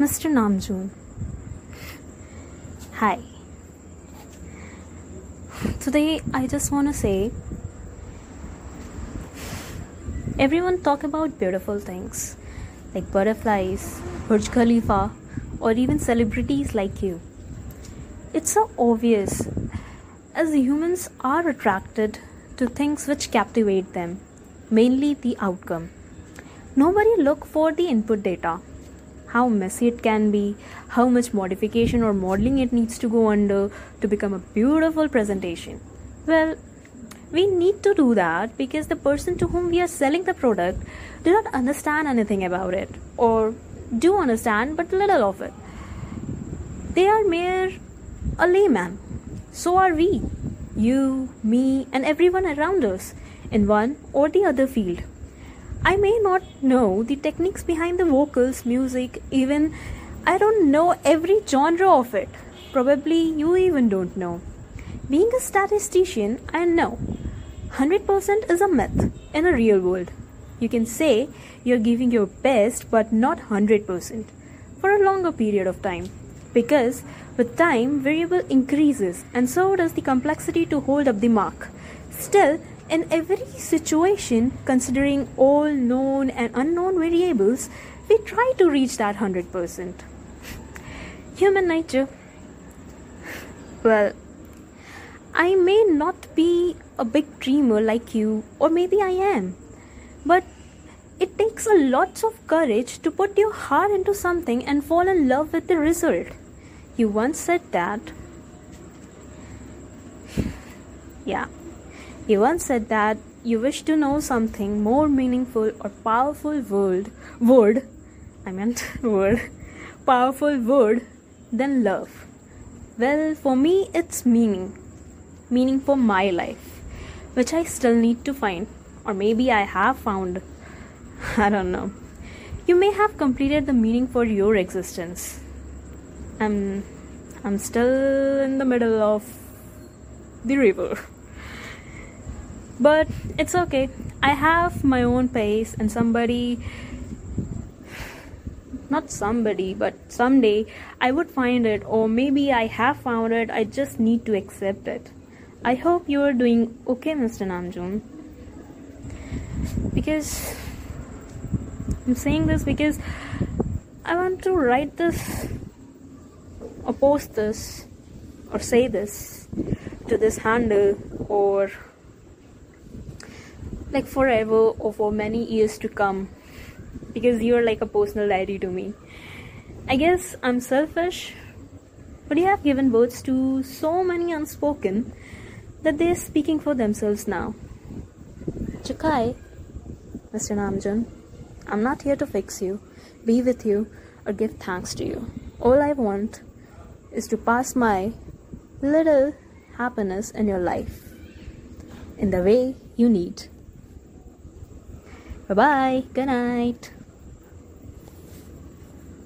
Mr. Namjoon. Hi. Today I just want to say everyone talk about beautiful things like butterflies, Burj Khalifa or even celebrities like you. It's so obvious as humans are attracted to things which captivate them, mainly the outcome. Nobody look for the input data how messy it can be, how much modification or modeling it needs to go under to become a beautiful presentation. Well, we need to do that because the person to whom we are selling the product do not understand anything about it or do understand but little of it. They are mere a layman. So are we. You, me, and everyone around us in one or the other field. I may not know the techniques behind the vocals, music, even I don't know every genre of it. Probably you even don't know. Being a statistician, I know 100% is a myth in a real world. You can say you're giving your best, but not 100% for a longer period of time. Because with time, variable increases, and so does the complexity to hold up the mark. Still, in every situation, considering all known and unknown variables, we try to reach that 100%. Human nature. Well, I may not be a big dreamer like you, or maybe I am, but it takes a lot of courage to put your heart into something and fall in love with the result. You once said that. Yeah. You once said that you wish to know something more meaningful or powerful word word I meant word powerful word than love. Well, for me it's meaning. Meaning for my life, which I still need to find or maybe I have found. I don't know. You may have completed the meaning for your existence. I'm I'm still in the middle of the river. But it's okay. I have my own pace, and somebody, not somebody, but someday I would find it, or maybe I have found it. I just need to accept it. I hope you are doing okay, Mr. Namjoon. Because I'm saying this because I want to write this or post this or say this to this handle or like forever or for many years to come because you're like a personal diary to me. I guess I'm selfish, but you have given words to so many unspoken that they're speaking for themselves now. Chakai, Mr. Namjoon, I'm not here to fix you, be with you, or give thanks to you. All I want is to pass my little happiness in your life in the way you need. Bye bye. Good night.